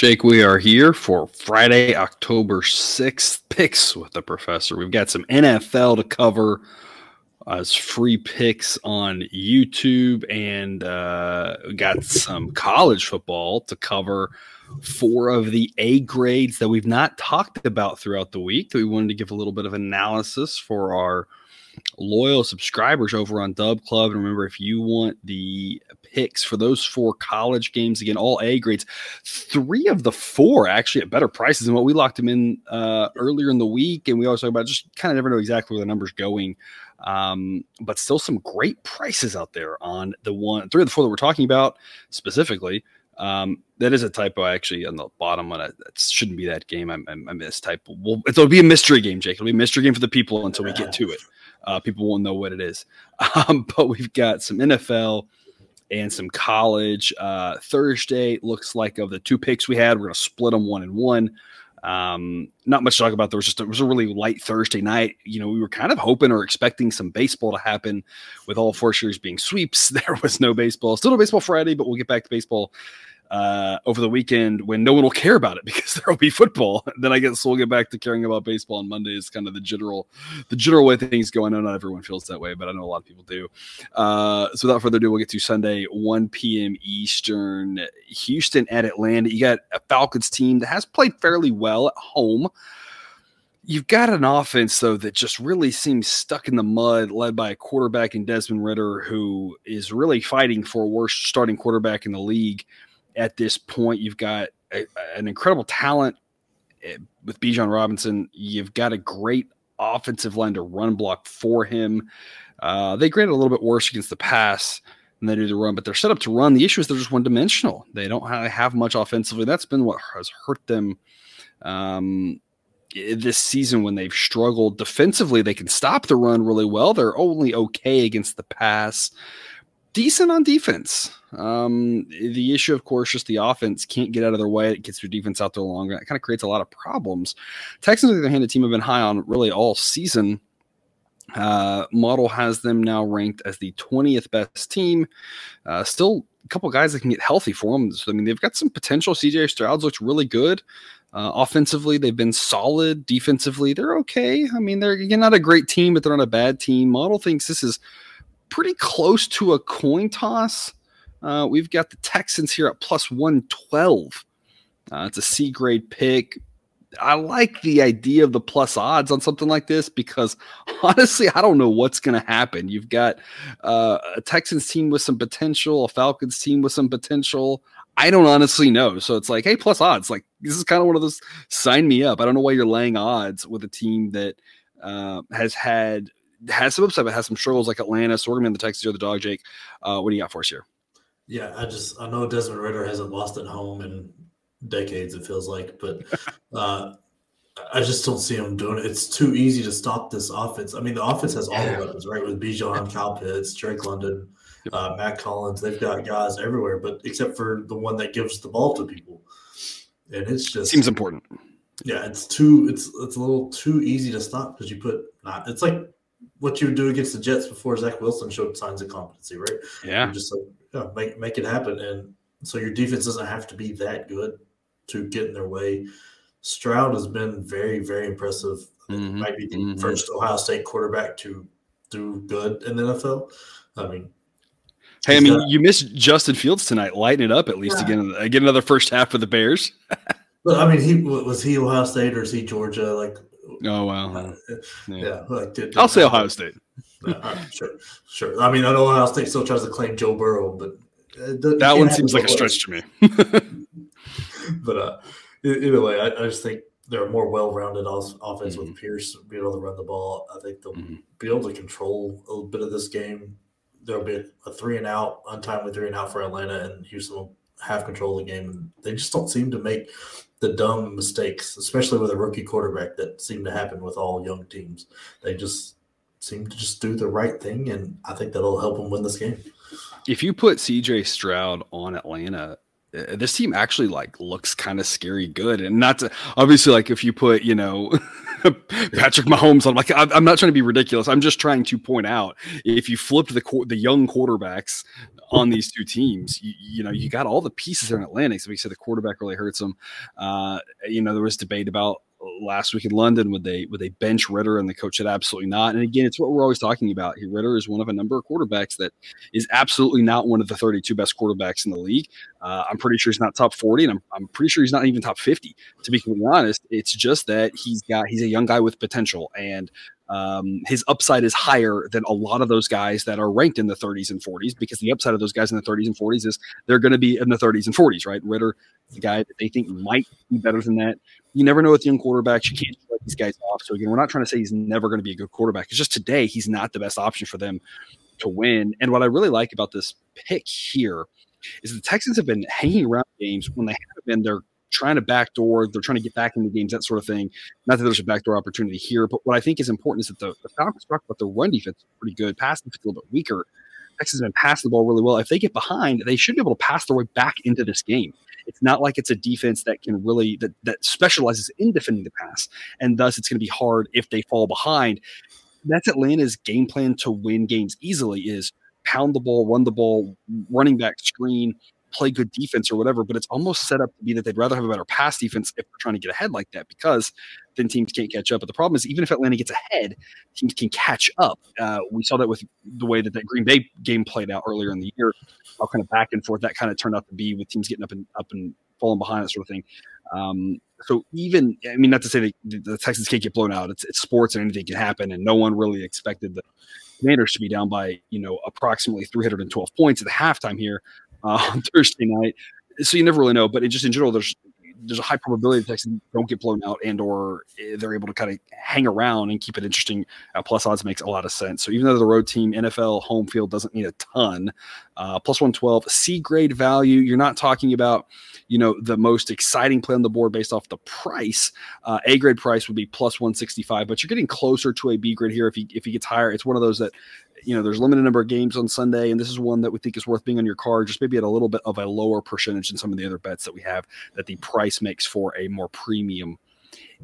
Jake, we are here for Friday, October 6th picks with the professor. We've got some NFL to cover as free picks on YouTube, and uh, got some college football to cover. Four of the A grades that we've not talked about throughout the week that we wanted to give a little bit of analysis for our loyal subscribers over on Dub Club. And remember, if you want the picks for those four college games, again, all A grades, three of the four actually at better prices than what we locked them in uh, earlier in the week. And we always talk about just kind of never know exactly where the number's going. Um, but still some great prices out there on the one, three of the four that we're talking about specifically. Um, that is a typo actually on the bottom one. It shouldn't be that game. I, I, I. Well, it'll be a mystery game, Jake. It'll be a mystery game for the people until we get to it. Uh, people won't know what it is. Um, but we've got some NFL and some college. Uh, Thursday looks like of the two picks we had, we're going to split them one and one. Um, not much to talk about. There was just it was a really light Thursday night. You know, we were kind of hoping or expecting some baseball to happen with all four series being sweeps. There was no baseball. Still no baseball Friday, but we'll get back to baseball uh, over the weekend when no one will care about it because there will be football. then I guess we'll get back to caring about baseball on Monday. Is kind of the general, the general way things go. I know not everyone feels that way, but I know a lot of people do. Uh, so without further ado, we'll get to Sunday, 1 p.m. Eastern, Houston at Atlanta. You got a Falcons team that has played fairly well at home. You've got an offense though that just really seems stuck in the mud, led by a quarterback in Desmond Ridder, who is really fighting for worst starting quarterback in the league at this point. You've got a, an incredible talent eh, with Bijan Robinson. You've got a great offensive line to run block for him. Uh, they graded a little bit worse against the pass than they do the run, but they're set up to run. The issue is they're just one dimensional. They don't have much offensively. That's been what has hurt them um, this season when they've struggled defensively. They can stop the run really well. They're only okay against the pass decent on defense. Um, the issue, of course, just the offense can't get out of their way. It gets their defense out there longer. That kind of creates a lot of problems. Texans, on the other hand, the team have been high on really all season. Uh, model has them now ranked as the 20th best team. Uh, still a couple guys that can get healthy for them. So, I mean, they've got some potential. CJ Stroud's looked really good. Uh, offensively, they've been solid. Defensively, they're okay. I mean, they're again not a great team, but they're not a bad team. Model thinks this is pretty close to a coin toss. Uh, we've got the Texans here at plus 112. Uh, it's a C grade pick. I like the idea of the plus odds on something like this because honestly, I don't know what's going to happen. You've got uh, a Texans team with some potential, a Falcons team with some potential. I don't honestly know. So it's like, hey, plus odds. Like, this is kind of one of those sign me up. I don't know why you're laying odds with a team that uh, has had has some upside, but has some struggles like Atlanta. So we're going to the Texans or the dog, Jake. Uh, what do you got for us here? Yeah, I just I know Desmond Ridder hasn't lost at home in decades. It feels like, but uh, I just don't see him doing it. It's too easy to stop this offense. I mean, the offense has all the weapons, right? With Bijan, Kyle Pitts, Drake London, uh, Mack Hollins. They've got guys everywhere, but except for the one that gives the ball to people, and it's just seems important. Yeah, it's too it's it's a little too easy to stop because you put not. It's like what you would do against the Jets before Zach Wilson showed signs of competency, right? Yeah. You're just like, yeah, make make it happen. And so your defense doesn't have to be that good to get in their way. Stroud has been very, very impressive. Mm-hmm. Might be the mm-hmm. first Ohio State quarterback to do good in the NFL. I mean, Hey, I mean, got, you missed Justin Fields tonight. Lighten it up at least yeah. again. Again, another first half for the Bears. but I mean, he was he Ohio State or is he Georgia? Like Oh wow! Uh, yeah, yeah like, I'll say Ohio State. Uh, sure, sure. I mean, I know Ohio State still tries to claim Joe Burrow, but that one seems like a stretch to me. but uh, either way, I, I, just think they're a more well-rounded off- offense mm-hmm. with Pierce being able to run the ball. I think they'll mm-hmm. be able to control a little bit of this game. There'll be a, a three and out, untimely three and out for Atlanta, and Houston will have control of the game. And they just don't seem to make the dumb mistakes, especially with a rookie quarterback that seem to happen with all young teams. They just seem to just do the right thing, and I think that'll help them win this game. If you put CJ Stroud on Atlanta, uh, this team actually like looks kind of scary good and not to obviously like if you put you know Patrick Mahomes on like I'm not trying to be ridiculous I'm just trying to point out if you flipped the the young quarterbacks on these two teams. You, you, know, you got all the pieces there in Atlanta. So we said the quarterback really hurts them. Uh, you know, there was debate about last week in London would they would they bench Ridder and the coach said absolutely not. And again, it's what we're always talking about. Here, Ridder is one of a number of quarterbacks that is absolutely not one of the 32 best quarterbacks in the league. Uh, I'm pretty sure he's not top 40, and I'm, I'm pretty sure he's not even top 50. To be completely honest, it's just that he's got he's a young guy with potential, and um, his upside is higher than a lot of those guys that are ranked in the 30s and 40s because the upside of those guys in the 30s and 40s is they're going to be in the 30s and 40s, right? Ridder, the guy that they think might be better than that. You never know with young quarterbacks. You can't let these guys off. So again, we're not trying to say he's never going to be a good quarterback. It's just today he's not the best option for them to win. And what I really like about this pick here is the Texans have been hanging around games when they haven't been. They're trying to backdoor, they're trying to get back into games, that sort of thing. Not that there's a backdoor opportunity here, but what I think is important is that the, the Falcons talk about the run defense is pretty good, pass defense a little bit weaker. Texas has been passing the ball really well. If they get behind, they should be able to pass their way back into this game. It's not like it's a defense that can really that that specializes in defending the pass, and thus it's going to be hard if they fall behind. That's Atlanta's game plan to win games easily: is pound the ball, run the ball, running back screen, play good defense or whatever, but it's almost set up to be that they'd rather have a better pass defense if they're trying to get ahead like that because then teams can't catch up. But the problem is, even if Atlanta gets ahead, teams can catch up. Uh, we saw that with the way that that Green Bay game played out earlier in the year, how kind of back and forth that kind of turned out to be with teams getting up and up and falling behind, that sort of thing. Um, so even, I mean, not to say that the Texans can't get blown out. It's, it's sports and anything can happen, and no one really expected the Commanders to be down by you know approximately 312 points at halftime here uh, on Thursday night. So you never really know, but it just in general, there's there's a high probability the Texans don't get blown out and or eh, they're able to kind of hang around and keep it interesting. Uh, plus odds makes a lot of sense. So even though the road team NFL home field doesn't need a ton, uh, plus 112 C grade value. You're not talking about you know the most exciting play on the board based off the price. Uh, a grade price would be plus 165, but you're getting closer to a B grade here if he if he gets higher. It's one of those that you know, there's a limited number of games on Sunday, and this is one that we think is worth being on your card, just maybe at a little bit of a lower percentage than some of the other bets that we have that the price makes for a more premium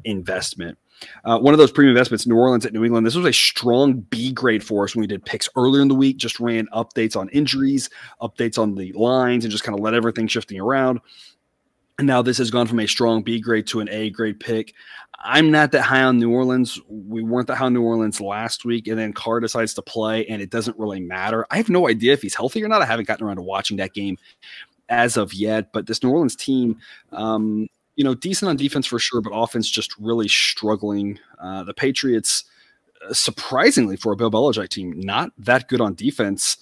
investment. Uh, one of those premium investments, New Orleans at New England. This was a strong B grade for us when we did picks earlier in the week. Just ran updates on injuries, updates on the lines, and just kind of let everything shifting around. And now this has gone from a strong B grade to an A grade pick. I'm not that high on New Orleans. We weren't that high on New Orleans last week, and then Carr decides to play, and it doesn't really matter. I have no idea if he's healthy or not. I haven't gotten around to watching that game as of yet. But this New Orleans team, um, you know, decent on defense for sure, but offense just really struggling. Uh, the Patriots, uh, surprisingly for a Bill Belichick team, not that good on defense.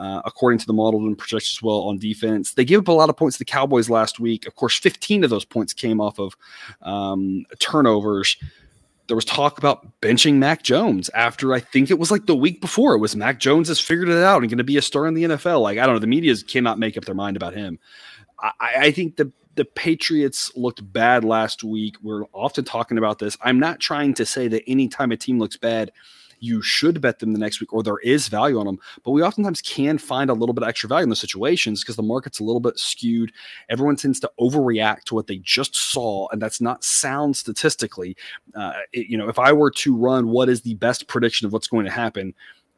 Uh, according to the model and projects as well on defense. They gave up a lot of points to the Cowboys last week. Of course, 15 of those points came off of um, turnovers. There was talk about benching Mac Jones after I think it was like the week before. It was Mac Jones has figured it out and going to be a star in the NFL. Like I don't know, the media cannot make up their mind about him. I, I think the the Patriots looked bad last week. We're often talking about this. I'm not trying to say that anytime a team looks bad, you should bet them the next week or there is value on them. But we oftentimes can find a little bit of extra value in those situations because the market's a little bit skewed. Everyone tends to overreact to what they just saw, and that's not sound statistically. Uh, it, you know, if I were to run what is the best prediction of what's going to happen,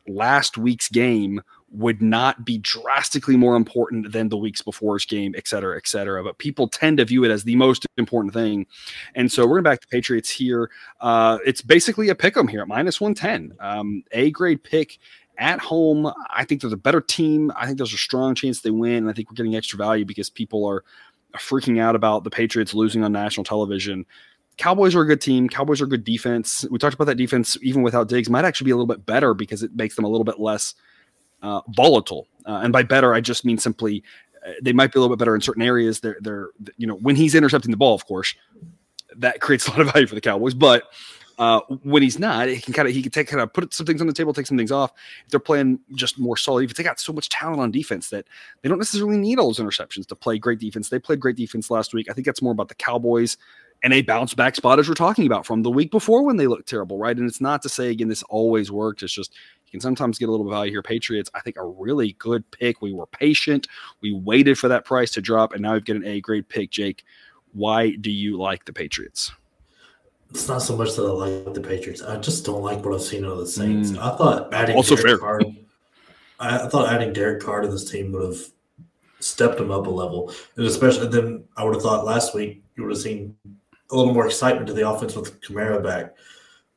last week's game would not be drastically more important than the weeks before's game, et cetera, et cetera. But people tend to view it as the most important thing. And so we're going back to Patriots here. Uh, it's basically a pick 'em here at minus 110. Um, a grade pick at home. I think there's a better team. I think there's a strong chance they win. And I think we're getting extra value because people are freaking out about the Patriots losing on national television. Cowboys are a good team. Cowboys are good defense. We talked about that defense, even without Diggs, might actually be a little bit better because it makes them a little bit less – uh, volatile. Uh, and by better, I just mean simply uh, they might be a little bit better in certain areas. They're, they're, you know, when he's intercepting the ball, of course, that creates a lot of value for the Cowboys. But uh, when he's not, he can kind of he can take kind of put some things on the table, take some things off. If they're playing just more solid, if they got so much talent on defense that they don't necessarily need all those interceptions to play great defense. They played great defense last week. I think that's more about the Cowboys and a bounce back spot as we're talking about from the week before when they looked terrible, right? And it's not to say again this always worked. It's just can sometimes get a little bit of value here. Patriots, I think, a really good pick. We were patient. We waited for that price to drop, and now we've got an A grade pick. Jake, why do you like the Patriots? It's not so much that I like the Patriots. I just don't like what I've seen of the Saints. Mm. I thought adding also Derek fair. Carr, I, I thought adding Derek Carr to this team would have stepped him up a level, and especially then I would have thought last week you would have seen a little more excitement to the offense with Kamara back,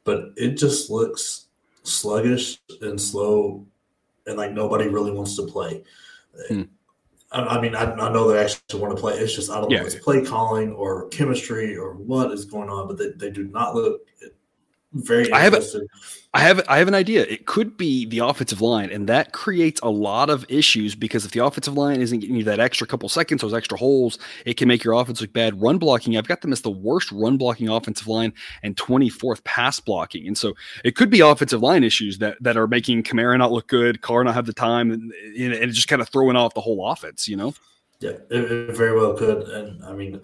but it just looks sluggish and slow, and like nobody really wants to play. Hmm. I, I, mean, I, I, know they actually want to play. It's just I don't yeah. know if it's play calling or chemistry or what is going on, but they, they do not look very I have a, I have I have an idea. It could be the offensive line, and that creates a lot of issues because if the offensive line isn't getting you that extra couple seconds, those extra holes, it can make your offense look bad. Run blocking, I've got them as the worst run blocking offensive line and 24th pass blocking, and so it could be offensive line issues that that are making Kamara not look good, Carr not have the time, and, and just kind of throwing off the whole offense. You know. Yeah, it, it very well could, and I mean,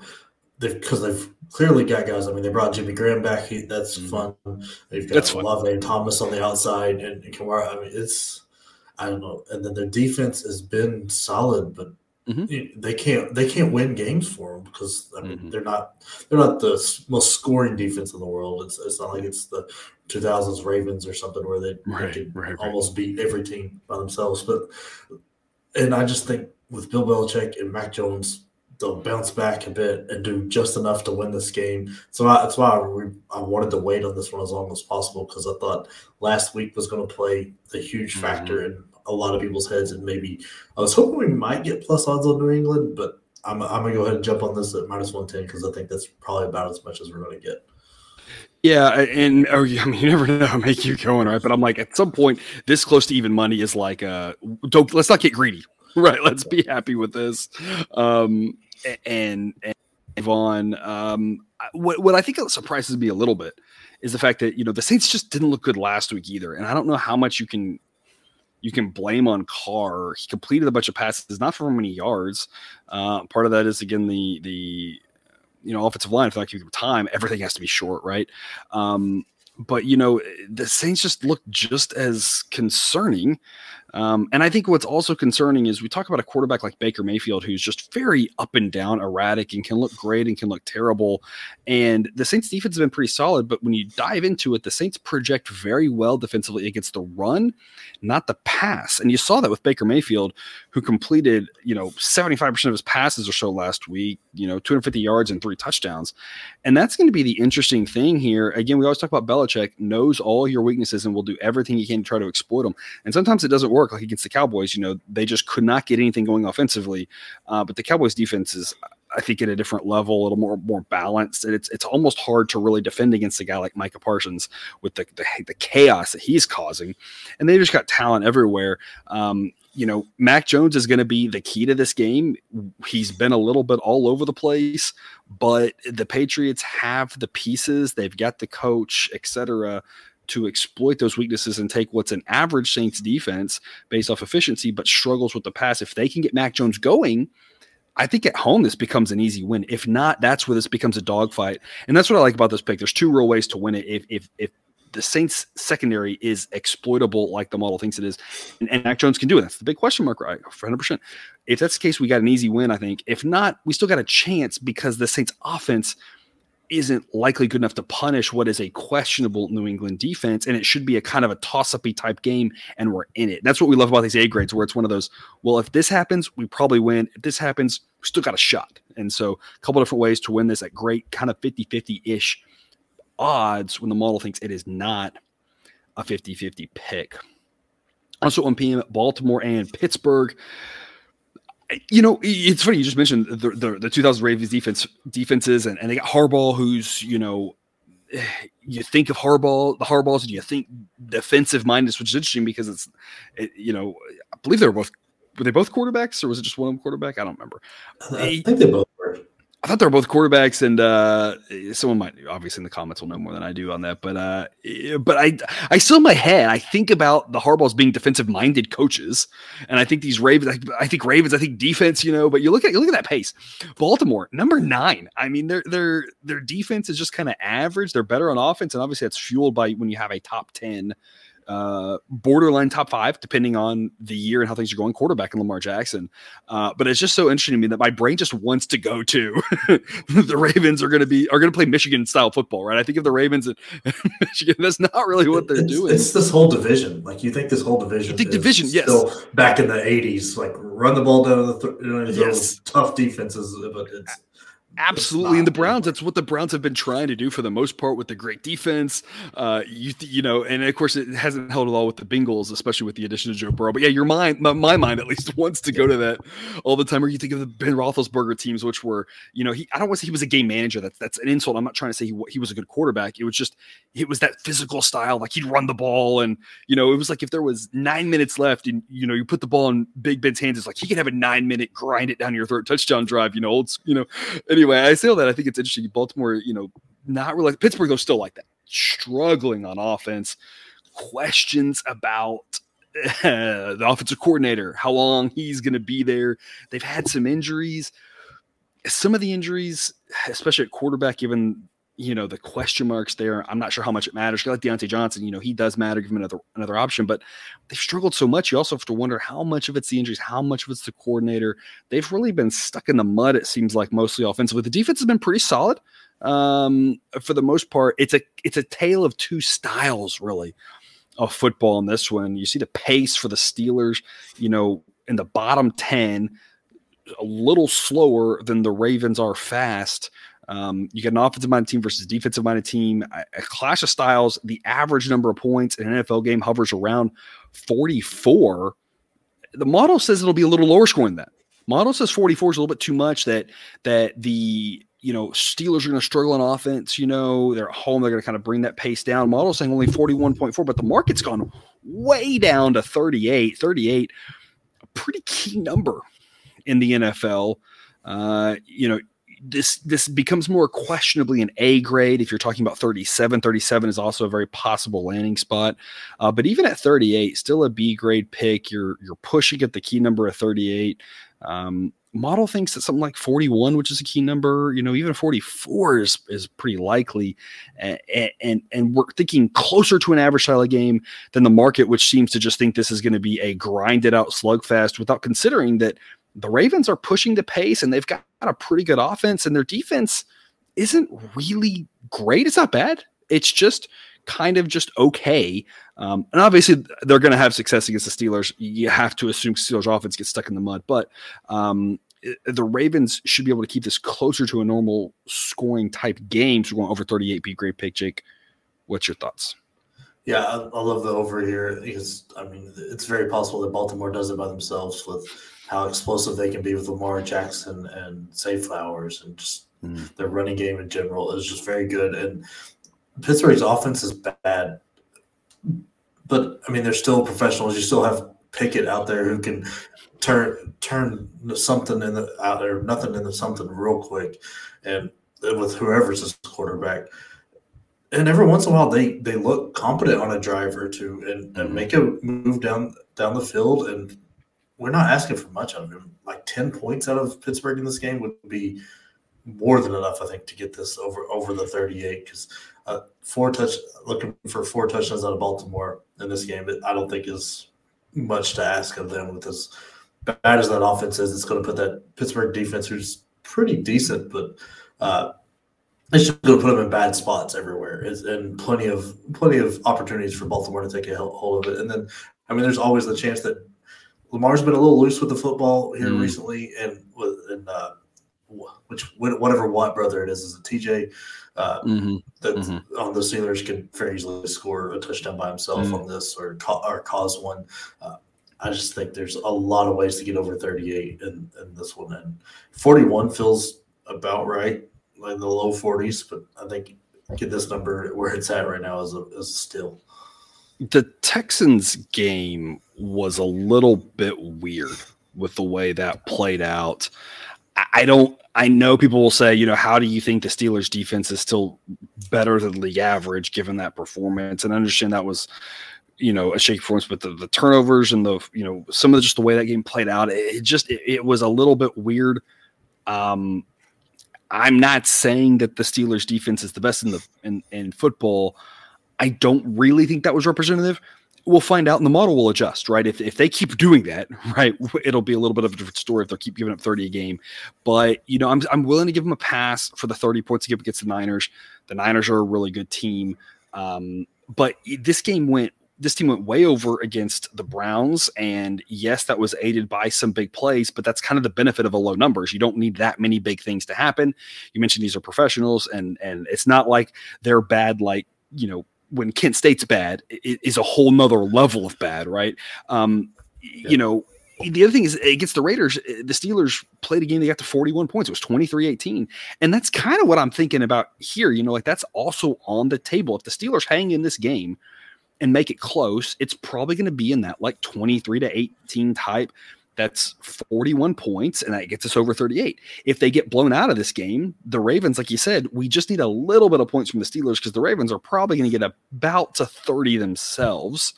because they've, they've, clearly got guys. I mean, they brought Jimmy Graham back. He, that's mm-hmm. fun. They've got that's Love and Thomas on the outside, and, and Kamara. I mean, it's I don't know. And then their defense has been solid, but mm-hmm. they can't they can't win games for them because I mean mm-hmm. they're not they're not the most scoring defense in the world. It's it's not like it's the 2000s Ravens or something where they, right, they right, almost right. beat every team by themselves. But and I just think with Bill Belichick and Mac Jones they'll bounce back a bit and do just enough to win this game. So I, that's why I, I, wanted to wait on this one as long as possible because I thought last week was going to play a huge mm-hmm. factor in a lot of people's heads, and maybe I was hoping we might get plus odds on New England, but I'm, I'm gonna go ahead and jump on this at minus one ten because I think that's probably about as much as we're going to get. Yeah, and oh, I mean, you never know, how make you going right. But I'm like, at some point, this close to even money is like, uh, don't let's not get greedy, right? Let's be happy with this. Um, and and Vaughn. Um, what what I think surprises me a little bit is the fact that you know the Saints just didn't look good last week either, and I don't know how much you can you can blame on Carr. He completed a bunch of passes, not for many yards. Uh, part of that is again the the you know offensive line. If I give them time, everything has to be short, right? Um, but you know the Saints just look just as concerning um, and I think what's also concerning is we talk about a quarterback like Baker Mayfield, who's just very up and down, erratic, and can look great and can look terrible. And the Saints defense has been pretty solid, but when you dive into it, the Saints project very well defensively against the run, not the pass. And you saw that with Baker Mayfield, who completed, you know, 75% of his passes or so last week, you know, 250 yards and three touchdowns. And that's going to be the interesting thing here. Again, we always talk about Belichick knows all your weaknesses and will do everything he can to try to exploit them. And sometimes it doesn't work. Like against the Cowboys, you know, they just could not get anything going offensively. Uh, but the Cowboys defense is, I think, at a different level, a little more more balanced. And it's it's almost hard to really defend against a guy like Micah Parsons with the the, the chaos that he's causing. And they just got talent everywhere. Um, you know, Mac Jones is going to be the key to this game. He's been a little bit all over the place, but the Patriots have the pieces, they've got the coach, etc., to exploit those weaknesses and take what's an average Saints defense based off efficiency, but struggles with the pass. If they can get Mac Jones going, I think at home this becomes an easy win. If not, that's where this becomes a dogfight. And that's what I like about this pick. There's two real ways to win it. If if if the Saints secondary is exploitable like the model thinks it is, and, and Mac Jones can do it. That's the big question mark, right? 100%. If that's the case, we got an easy win, I think. If not, we still got a chance because the Saints offense isn't likely good enough to punish what is a questionable New England defense, and it should be a kind of a toss-uppy type game, and we're in it. That's what we love about these A grades, where it's one of those. Well, if this happens, we probably win. If this happens, we still got a shot. And so, a couple different ways to win this at great kind of 50-50 ish odds when the model thinks it is not a 50 50 pick. Also, 1 p.m. Baltimore and Pittsburgh. You know, it's funny you just mentioned the the, the 2000 Ravens defense defenses, and, and they got Harbaugh, who's you know, you think of Harbaugh, the Harbaughs, and you think defensive minded, which is interesting because it's, it, you know, I believe they were both were they both quarterbacks or was it just one of them quarterback? I don't remember. I think they both I thought they were both quarterbacks, and uh, someone might obviously in the comments will know more than I do on that. But uh, but I I still in my head I think about the Harbaughs being defensive minded coaches, and I think these Ravens I, I, think Ravens I think defense you know. But you look at you look at that pace, Baltimore number nine. I mean their their their defense is just kind of average. They're better on offense, and obviously that's fueled by when you have a top ten uh, borderline top five, depending on the year and how things are going, quarterback in Lamar Jackson. Uh, but it's just so interesting to me that my brain just wants to go to the Ravens are going to be are going to play Michigan style football, right? I think of the Ravens and Michigan, that's not really what they're it's, doing. It's this whole division. Like you think this whole division, you think division, yes. back in the '80s, like run the ball down the th- yes. tough defenses, but it's Absolutely, in the Browns, that's what the Browns have been trying to do for the most part with the great defense. Uh, you you know, and of course, it hasn't held at all with the Bengals, especially with the addition of Joe Burrow. But yeah, your mind, my, my mind at least, wants to go to that all the time. Or you think of the Ben Roethlisberger teams, which were, you know, he I don't want to say he was a game manager. That's that's an insult. I'm not trying to say he he was a good quarterback. It was just it was that physical style, like he'd run the ball, and you know, it was like if there was nine minutes left, and you know, you put the ball in Big Ben's hands, it's like he could have a nine minute grind it down your throat touchdown drive. You know, old, you know. Anyway, I say all that. I think it's interesting. Baltimore, you know, not really Pittsburgh, though, still like that, struggling on offense. Questions about uh, the offensive coordinator, how long he's going to be there. They've had some injuries. Some of the injuries, especially at quarterback, given you know the question marks there. I'm not sure how much it matters. Like Diontae Johnson, you know, he does matter. Give him another another option, but they've struggled so much. You also have to wonder how much of it's the injuries, how much of it's the coordinator. They've really been stuck in the mud. It seems like mostly offensively. The defense has been pretty solid um, for the most part. It's a it's a tale of two styles, really, of football. In this one, you see the pace for the Steelers. You know, in the bottom ten, a little slower than the Ravens are fast. Um, you get an offensive minded team versus defensive minded team, a, a, clash of styles. The average number of points in an NFL game hovers around 44. The model says it'll be a little lower scoring than that. Model says 44 is a little bit too much. That that the you know Steelers are going to struggle on offense. You know they're at home. They're going to kind of bring that pace down. Model saying only 41.4, but the market's gone way down to 38. 38, a pretty key number in the NFL. Uh, you know, this this becomes more questionably an A grade if you're talking about 37. 37 is also a very possible landing spot. Uh, but even at 38, still a B grade pick. You're you're pushing at the key number of 38. Um, model thinks that something like 41, which is a key number, you know, even 44 is, is pretty likely. And, and, and we're thinking closer to an average style of game than the market, which seems to just think this is going to be a grinded out slugfest without considering that the Ravens are pushing the pace and they've got a pretty good offense, and their defense isn't really great. It's not bad. It's just kind of just okay. Um, and obviously, they're going to have success against the Steelers. You have to assume Steelers offense gets stuck in the mud, but um, the Ravens should be able to keep this closer to a normal scoring type game. So we're going over 38. B grade pick, Jake. What's your thoughts? Yeah, I, I love the over here because I mean it's very possible that Baltimore does it by themselves with how explosive they can be with Lamar Jackson and Zay Flowers and just mm. their running game in general is just very good. And Pittsburgh's offense is bad, but I mean they're still professionals. You still have Pickett out there who can turn turn something in the out there, nothing into something real quick, and with whoever's his quarterback. And every once in a while, they they look competent on a drive or two and, and hmm. make a move down down the field and we're not asking for much out of him. Like ten points out of Pittsburgh in this game would be more than enough, I think, to get this over over the thirty-eight. Because uh, four touch looking for four touchdowns out of Baltimore in this game, I don't think is much to ask of them. With as bad as that offense is, it's going to put that Pittsburgh defense, who's pretty decent, but uh, it's just going to put them in bad spots everywhere, it's, and plenty of plenty of opportunities for Baltimore to take a hold of it. And then, I mean, there's always the chance that Lamar's been a little loose with the football here mm. recently, and with and uh, which whatever Watt brother it is is a TJ uh, mm-hmm. that mm-hmm. on the Steelers could very easily score a touchdown by himself mm. on this or or cause one. Uh, I just think there's a lot of ways to get over 38 in, in this one, and 41 feels about right in the low 40s, but I think get this number where it's at right now is a, is a still the Texans game was a little bit weird with the way that played out. I don't I know people will say, you know, how do you think the Steelers defense is still better than league average given that performance? And I understand that was, you know, a shaky performance, but the, the turnovers and the, you know, some of the, just the way that game played out, it just, it, it was a little bit weird. Um, I'm not saying that the Steelers defense is the best in the, in, in football, I don't really think that was representative. we'll find out and the model will adjust, right? If, if they keep doing that, right, it'll be a little bit of a different story if they keep giving up 30 a game. But, you know, I'm, I'm willing to give them a pass for the 30 points to give against the Niners. The Niners are a really good team. Um, but this game went this team went way over against the Browns. And yes, that was aided by some big plays, but that's kind of the benefit of a low numbers. You don't need that many big things to happen. You mentioned these are professionals, and and it's not like they're bad like, you know, when Kent State's bad, it is a whole nother level of bad, right? Um, yeah. you know, the other thing is against the Raiders, eh, the Steelers played a game they got to 41 points. It was 23 18. And that's kind of what I'm thinking about here. You know, like that's also on the table. If the Steelers hang in this game, and make it close, it's probably going to be in that like 23 to 18 type. That's 41 points, and that gets us over 38. If they get blown out of this game, the Ravens, like you said, we just need a little bit of points from the Steelers because the Ravens are probably going to get about to 30 themselves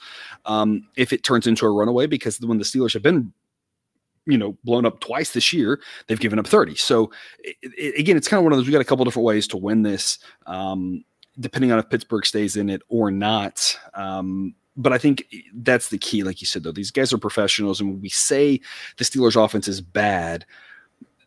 um, if it turns into a runaway. Because when the Steelers have been you know blown up twice this year they've given up 30 so it, it, again it's kind of one of those we got a couple different ways to win this um, depending on if Pittsburgh stays in it or not. Um, but I think that's the key. Like you said, though, these guys are professionals, and when we say the Steelers' offense is bad,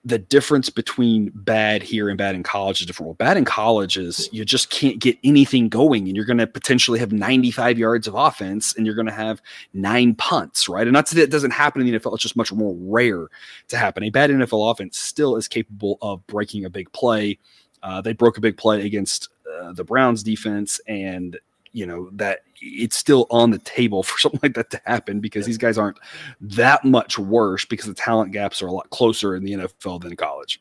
the difference between bad here and bad in college is different. Well, bad in college is you just can't get anything going, and you're going to potentially have 95 yards of offense, and you're going to have nine punts, right? And not that it doesn't happen in the NFL; it's just much more rare to happen. A bad NFL offense still is capable of breaking a big play. Uh, they broke a big play against uh, the Browns defense and you know that it's still on the table for something like that to happen because these guys aren't that much worse because the talent gaps are a lot closer in the NFL than college.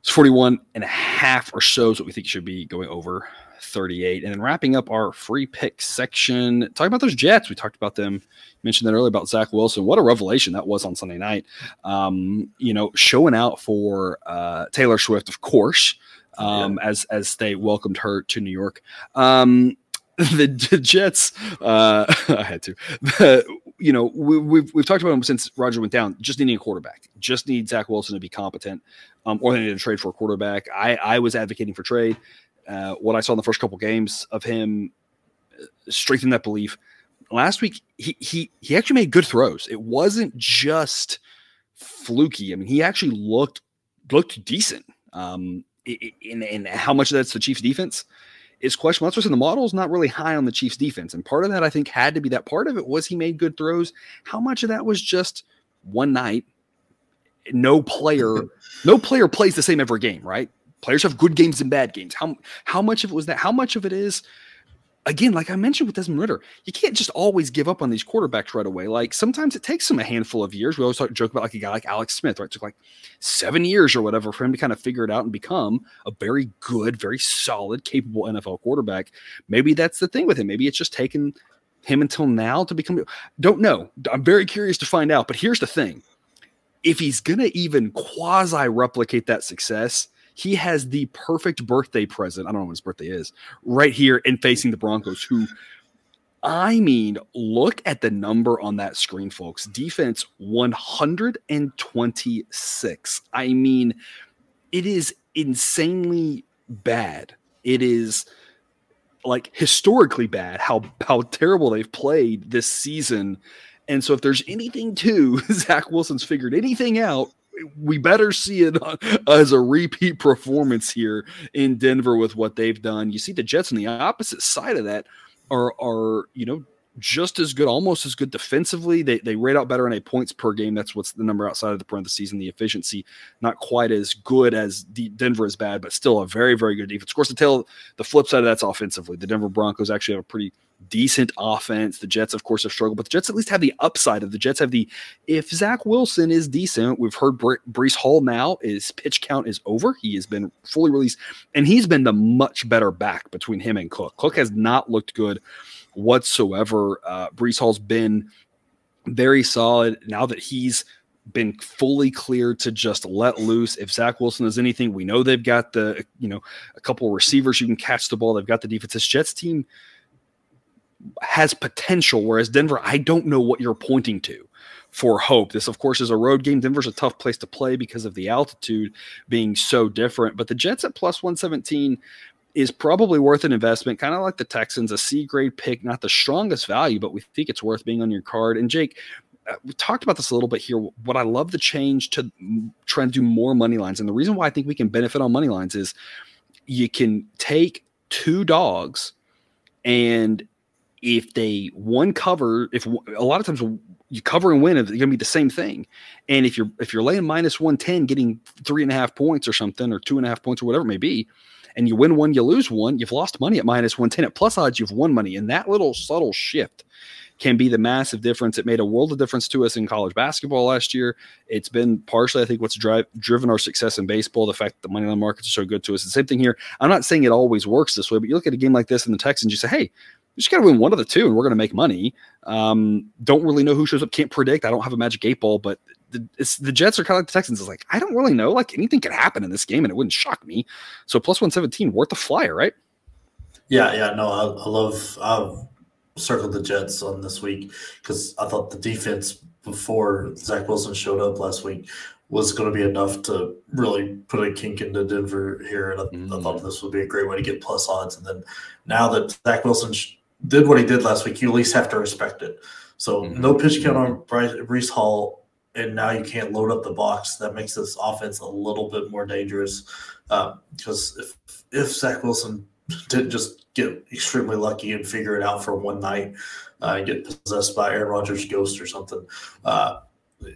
It's 41 and a half or so is what we think should be going over 38. And then wrapping up our free pick section, talking about those Jets. We talked about them, mentioned that earlier about Zach Wilson. What a revelation that was on Sunday night. Um, you know, showing out for uh, Taylor Swift, of course um, yeah. as as they welcomed her to New York. Um, the, the, Jets, uh, I had to. You know, we, have we've, we've talked about them since Roger went down. Just needing a quarterback. Just need Zach Wilson to be competent, um, or they need to trade for a quarterback. I I was advocating for trade. Uh, what I saw in the first couple games of him uh, strengthened that belief. Last week, he he he actually made good throws. It wasn't just fluky. I mean, he actually looked looked decent. Um, in, in how much of that's the Chiefs defense is question. That's what's in the model is not really high on the Chiefs defense. And part of that I think had to be that part of it was he made good throws. How much of that was just one night? No player, no player plays the same every game, right? Players have good games and bad games. How how much of it was that? How much of it is again, like I mentioned with Desmond Ridder, you can't just always give up on these quarterbacks right away. Like sometimes it takes them a handful of years. We always talk, joke about like a guy like Alex Smith, right? It took like seven years or whatever for him to kind of figure it out and become a very good, very solid, capable NFL quarterback. Maybe that's the thing with him. Maybe it's just taken him until now to become. Don't know. I'm very curious to find out. But here's the thing: if he's gonna even quasi replicate that success, he has the perfect birthday present. I don't know when his birthday is, right here and facing the Broncos, who I mean, look at the number on that screen, folks. Defense 126. I mean, it is insanely bad. It is like historically bad how how terrible they've played this season. And so if there's anything to Zach Wilson's figured anything out, we better see it uh, as a repeat performance here in Denver with what they've done. You see the Jets on the opposite side of that are are you know just as good, almost as good defensively. They they rate out better in a points per game. That's what's the number outside of the parentheses and the efficiency. Not quite as good as the Denver is bad, but still a very very good defense. Of course, to tell the flip side of that's offensively. The Denver Broncos actually have a pretty decent offense. The Jets, of course, have struggled, but the Jets at least have the upside of the Jets have the if Zach Wilson is decent. We've heard Bre- Breece Hall now is pitch count is over. He has been fully released, and he's been the much better back between him and Cook. Cook has not looked good whatsoever. Uh, Breece Hall's been very solid now that he's been fully cleared to just let loose. If Zach Wilson is anything, we know they've got the, you know, a couple receivers you can catch the ball. They've got the defense. This Jets team has potential, whereas Denver, I don't know what you're pointing to for hope. This, of course, is a road game. Denver's a tough place to play because of the altitude being so different. But the Jets at plus 117, is probably worth an investment, kind of like the Texans, a C grade pick, not the strongest value, but we think it's worth being on your card. And Jake, uh, we talked about this a little bit here. What I love the change to try and do more money lines, and the reason why I think we can benefit on money lines is you can take two dogs, and if they one cover, if a lot of times you cover and win, it's going to be the same thing. And if you're if you're laying minus one ten, getting three and a half points or something, or two and a half points or whatever it may be, and you win one, you lose one, you've lost money at minus one ten. At plus odds, you've won money, and that little subtle shift can be the massive difference. It made a world of difference to us in college basketball last year. It's been partially, I think, what's drive, driven our success in baseball. The fact that the money line markets are so good to us. The same thing here. I'm not saying it always works this way, but you look at a game like this in the Texans, you say, hey, you just got to win one of the two, and we're going to make money. Um, don't really know who shows up. Can't predict. I don't have a magic eight ball, but the, the Jets are kind of like the Texans. It's like I don't really know. Like anything could happen in this game, and it wouldn't shock me. So plus one seventeen, worth the flyer, right? Yeah, yeah. No, I, I love. I've circled the Jets on this week because I thought the defense before Zach Wilson showed up last week was going to be enough to really put a kink into Denver here, and I, mm. I, thought this would be a great way to get plus odds. And then now that Zach Wilson did what he did last week, you at least have to respect it. So mm-hmm. no pitch count on Bryce, Breece Hall, and now you can't load up the box. That makes this offense a little bit more dangerous because uh, if if Zach Wilson didn't just get extremely lucky and figure it out for one night, uh, get possessed by Aaron Rodgers' ghost or something. Uh,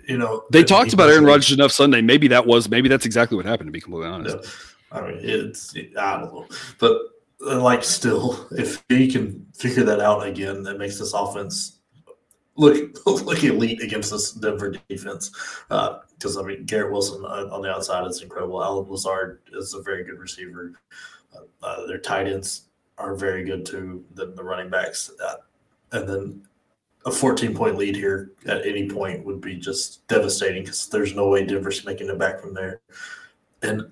you know, they talked about Aaron Rodgers enough Sunday. Maybe that was maybe that's exactly what happened. To be completely honest, yeah. I mean, it's I don't know, but uh, like still, if he can figure that out again, that makes this offense look look elite against this Denver defense. Because uh, I mean, Garrett Wilson on the outside is incredible. Allen Lazard is a very good receiver. Uh, uh, their tight ends are very good too. The, the running backs, uh, and then a 14 point lead here at any point would be just devastating because there's no way Denver's making it back from there. And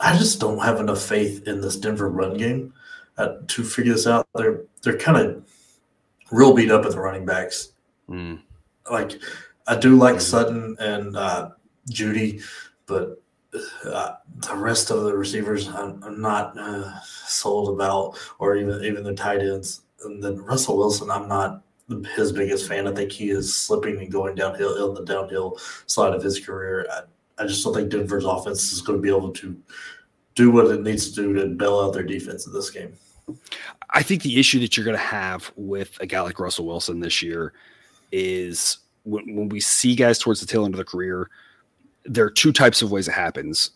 I just don't have enough faith in this Denver run game uh, to figure this out. They're they're kind of real beat up at the running backs. Mm. Like I do like mm. Sutton and uh, Jeudy, but uh, the rest of the receivers I'm, I'm not uh, sold about, or even even the tight ends. And then Russell Wilson, I'm not his biggest fan. I think he is slipping and going downhill in the downhill side of his career. I, I just don't think Denver's offense is going to be able to do what it needs to do to bail out their defense in this game. I think the issue that you're going to have with a guy like Russell Wilson this year is when, when we see guys towards the tail end of their career, there are two types of ways it happens.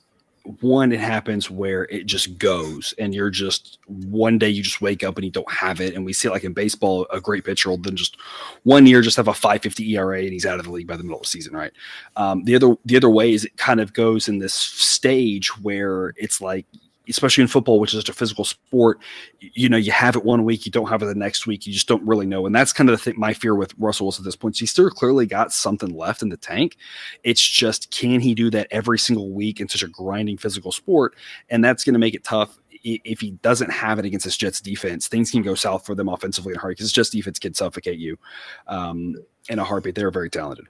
One it happens where it just goes and you're just one day you just wake up and you don't have it. And we see it like in baseball a great pitcher will then just one year just have a 550 era and he's out of the league by the middle of the season right? Um, the other the other way is it kind of goes in this stage where it's like especially in football, which is such a physical sport, you know, you have it one week, you don't have it the next week, you just don't really know. And that's kind of the thing, my fear with Russell Wilson at this point. He's still clearly got something left in the tank. It's just, can he do that every single week in such a grinding physical sport? And that's going to make it tough if he doesn't have it against this Jets defense, things can go south for them offensively in a hurry because Jets defense can suffocate you um, in a heartbeat. They're very talented.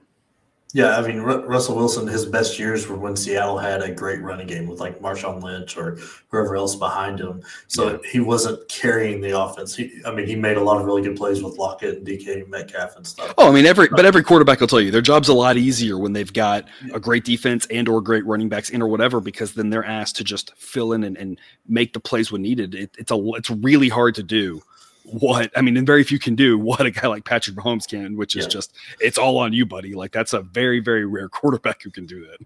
Yeah, I mean Russell Wilson, his best years were when Seattle had a great running game with like Marshawn Lynch or whoever else behind him. So yeah. he wasn't carrying the offense. He, I mean, he made a lot of really good plays with Lockett and DK Metcalf and stuff. Oh, I mean, every but every quarterback will tell you their job's a lot easier when they've got a great defense and or great running backs and or whatever because then they're asked to just fill in and, and make the plays when needed. It, it's a it's really hard to do what I mean, and very few can do what a guy like Patrick Mahomes can, which is yeah. just it's all on you, buddy. Like that's a very, very rare quarterback who can do that.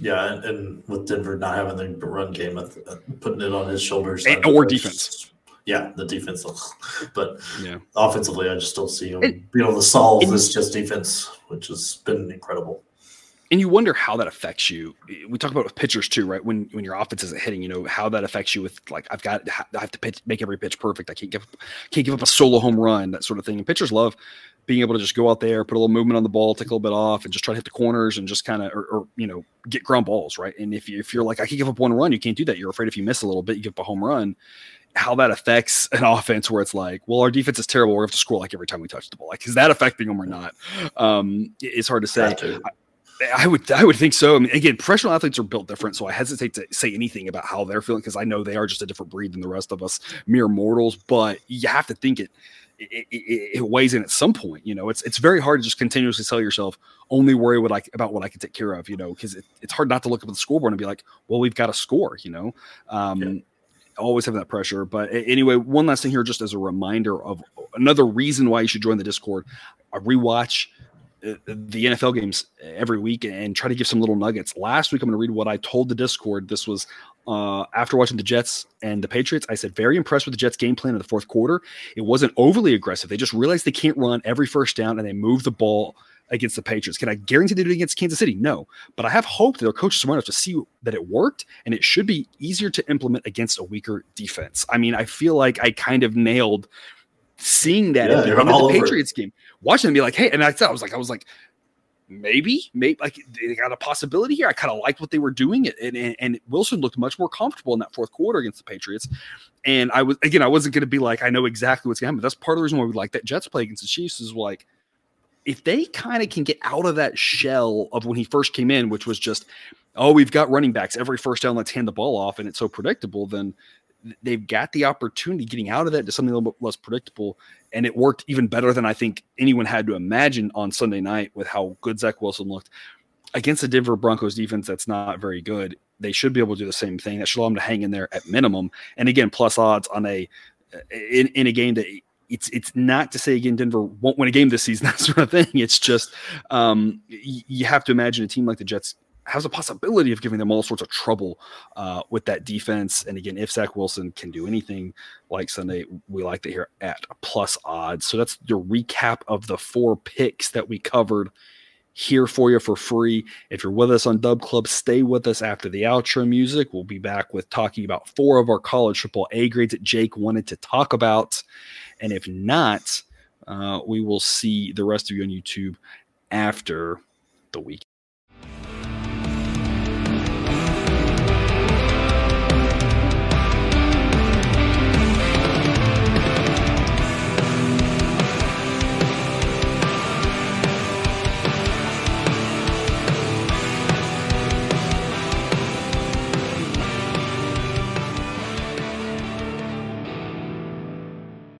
Yeah, and, and with Denver not having the run game, uh, putting it on his shoulders, and, or defense. Yeah, the defense, but yeah, offensively, I just don't see him being able to solve this just defense, which has been incredible and you wonder how that affects you. We talk about with pitchers too, right? When when your offense isn't hitting, you know how that affects you with like I've got I have to pitch, make every pitch perfect. I can't give can't give up a solo home run, that sort of thing. And pitchers love being able to just go out there, put a little movement on the ball, take a little bit off, and just try to hit the corners and just kind of or, or, you know get ground balls, right? And if you if you're like I can give up one run, you can't do that. You're afraid if you miss a little bit, you give up a home run. How that affects an offense where it's like, well, our defense is terrible. We have to score like every time we touch the ball. Like, is that affecting them or not? Um, it's hard to say. I would I would think so. I mean, again, professional athletes are built different, so I hesitate to say anything about how they're feeling because I know they are just a different breed than the rest of us, mere mortals. But you have to think it it, it, it, weighs in at some point. You know, it's it's very hard to just continuously tell yourself only worry what I about what I can take care of. You know, because it, it's hard not to look up at the scoreboard and be like, well, we've got a score. You know, um, yeah. always have that pressure. But anyway, one last thing here, just as a reminder of another reason why you should join the Discord. I rewatch the NFL games every week and try to give some little nuggets. Last week, I'm going to read what I told the Discord. This was uh, after watching the Jets and the Patriots. I said, very impressed with the Jets' game plan in the fourth quarter. It wasn't overly aggressive. They just realized they can't run every first down and they move the ball against the Patriots. Can I guarantee they do it against Kansas City? No. But I have hope that their coach smart enough to see that it worked and it should be easier to implement against a weaker defense. I mean, I feel like I kind of nailed seeing that yeah, in the, Patriots game, watching them be like, hey, and I thought I was like, I was like, maybe, maybe like they got a possibility here. I kind of liked what they were doing, and, and, and Wilson looked much more comfortable in that fourth quarter against the Patriots. And I was again, I wasn't going to be like, I know exactly what's going to happen. But that's part of the reason why we like that Jets play against the Chiefs is like, if they kind of can get out of that shell of when he first came in, which was just, oh, we've got running backs every first down, let's hand the ball off, and it's so predictable, then they've got the opportunity getting out of that to something a little bit less predictable. And it worked even better than I think anyone had to imagine on Sunday night with how good Zach Wilson looked against the Denver Broncos defense that's not very good. They should be able to do the same thing. That should allow them to hang in there at minimum. And again, plus odds on a in, in a game that it's it's not to say again Denver won't win a game this season, that sort of thing. It's just um, you have to imagine a team like the Jets has a possibility of giving them all sorts of trouble uh, with that defense. And again, if Zach Wilson can do anything like Sunday, we like to hear at plus odds. So that's the recap of the four picks that we covered here for you for free. If you're with us on Dub Club, stay with us after the outro music. We'll be back with talking about four of our college triple A grades that Jake wanted to talk about. And if not, uh, we will see the rest of you on YouTube after the week.